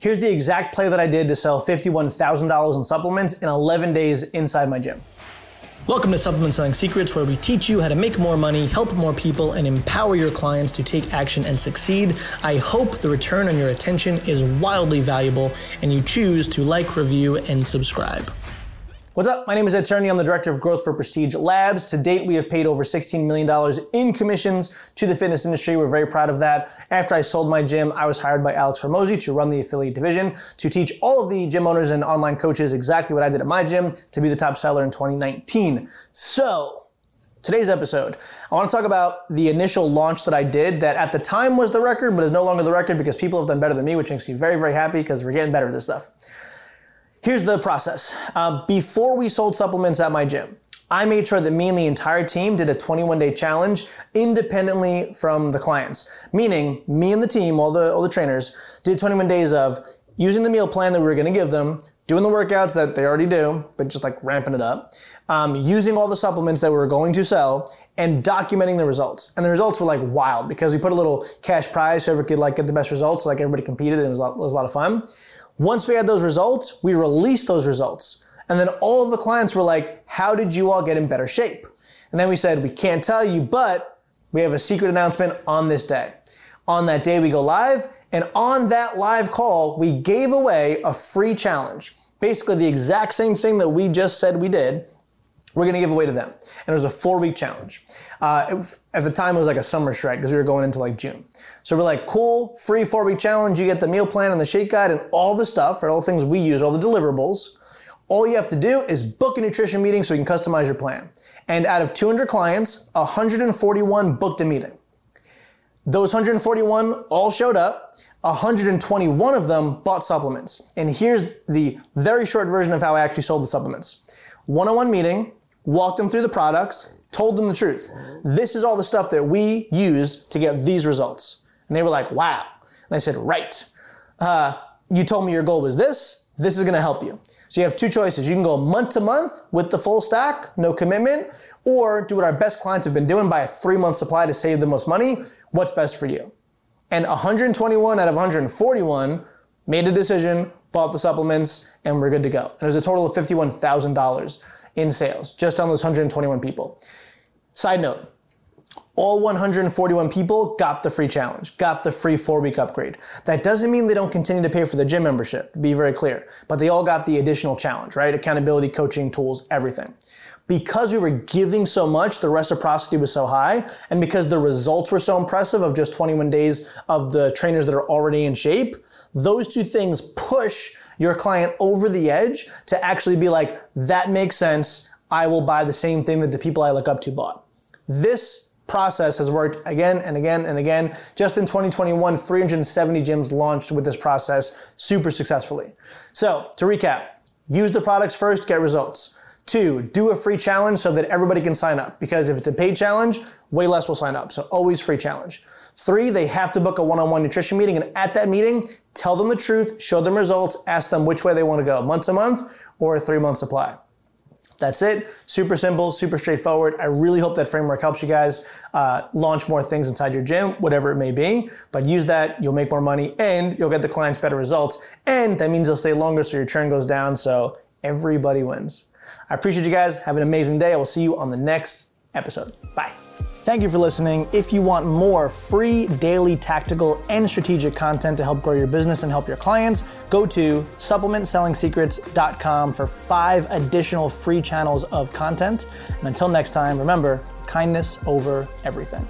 Here's the exact play that I did to sell $51,000 in supplements in 11 days inside my gym. Welcome to Supplement Selling Secrets, where we teach you how to make more money, help more people, and empower your clients to take action and succeed. I hope the return on your attention is wildly valuable and you choose to like, review, and subscribe. What's up? My name is Ed Turney. I'm the director of growth for Prestige Labs. To date, we have paid over $16 million in commissions to the fitness industry. We're very proud of that. After I sold my gym, I was hired by Alex Hormozi to run the affiliate division to teach all of the gym owners and online coaches exactly what I did at my gym to be the top seller in 2019. So, Today's episode, I want to talk about the initial launch that I did that at the time was the record, but is no longer the record because people have done better than me, which makes me very, very happy because we're getting better at this stuff. Here's the process. Uh, before we sold supplements at my gym, I made sure that me and the entire team did a 21 day challenge independently from the clients. Meaning, me and the team, all the, all the trainers, did 21 days of using the meal plan that we were gonna give them, doing the workouts that they already do, but just like ramping it up, um, using all the supplements that we were going to sell, and documenting the results. And the results were like wild because we put a little cash prize everyone could like get the best results, like everybody competed and it was a lot, was a lot of fun. Once we had those results, we released those results. And then all of the clients were like, how did you all get in better shape? And then we said, we can't tell you, but we have a secret announcement on this day. On that day, we go live. And on that live call, we gave away a free challenge. Basically, the exact same thing that we just said we did, we're going to give away to them. And it was a four week challenge. Uh, it, at the time, it was like a summer strike because we were going into like June. So we're like, cool, free four week challenge. You get the meal plan and the shake guide and all the stuff, all the things we use, all the deliverables. All you have to do is book a nutrition meeting so we can customize your plan. And out of 200 clients, 141 booked a meeting. Those 141 all showed up. 121 of them bought supplements. And here's the very short version of how I actually sold the supplements. One on one meeting, walked them through the products, told them the truth. This is all the stuff that we used to get these results. And they were like, wow. And I said, right. Uh, you told me your goal was this. This is going to help you. So you have two choices. You can go month to month with the full stack, no commitment, or do what our best clients have been doing, buy a three month supply to save the most money. What's best for you? And 121 out of 141 made a decision, bought the supplements, and we're good to go. And there's a total of $51,000 in sales just on those 121 people. Side note, all 141 people got the free challenge, got the free four week upgrade. That doesn't mean they don't continue to pay for the gym membership, to be very clear, but they all got the additional challenge, right? Accountability, coaching, tools, everything. Because we were giving so much, the reciprocity was so high, and because the results were so impressive of just 21 days of the trainers that are already in shape, those two things push your client over the edge to actually be like, that makes sense. I will buy the same thing that the people I look up to bought. This process has worked again and again and again. Just in 2021, 370 gyms launched with this process super successfully. So to recap, use the products first, get results. Two, do a free challenge so that everybody can sign up because if it's a paid challenge, way less will sign up. So always free challenge. Three, they have to book a one-on-one nutrition meeting and at that meeting, tell them the truth, show them results, ask them which way they want to go, months a month or a three-month supply. That's it. Super simple, super straightforward. I really hope that framework helps you guys uh, launch more things inside your gym, whatever it may be. But use that, you'll make more money and you'll get the clients better results. And that means they'll stay longer so your churn goes down. So everybody wins. I appreciate you guys. Have an amazing day. I will see you on the next episode. Bye. Thank you for listening. If you want more free daily tactical and strategic content to help grow your business and help your clients, go to supplementsellingsecrets.com for five additional free channels of content. And until next time, remember kindness over everything.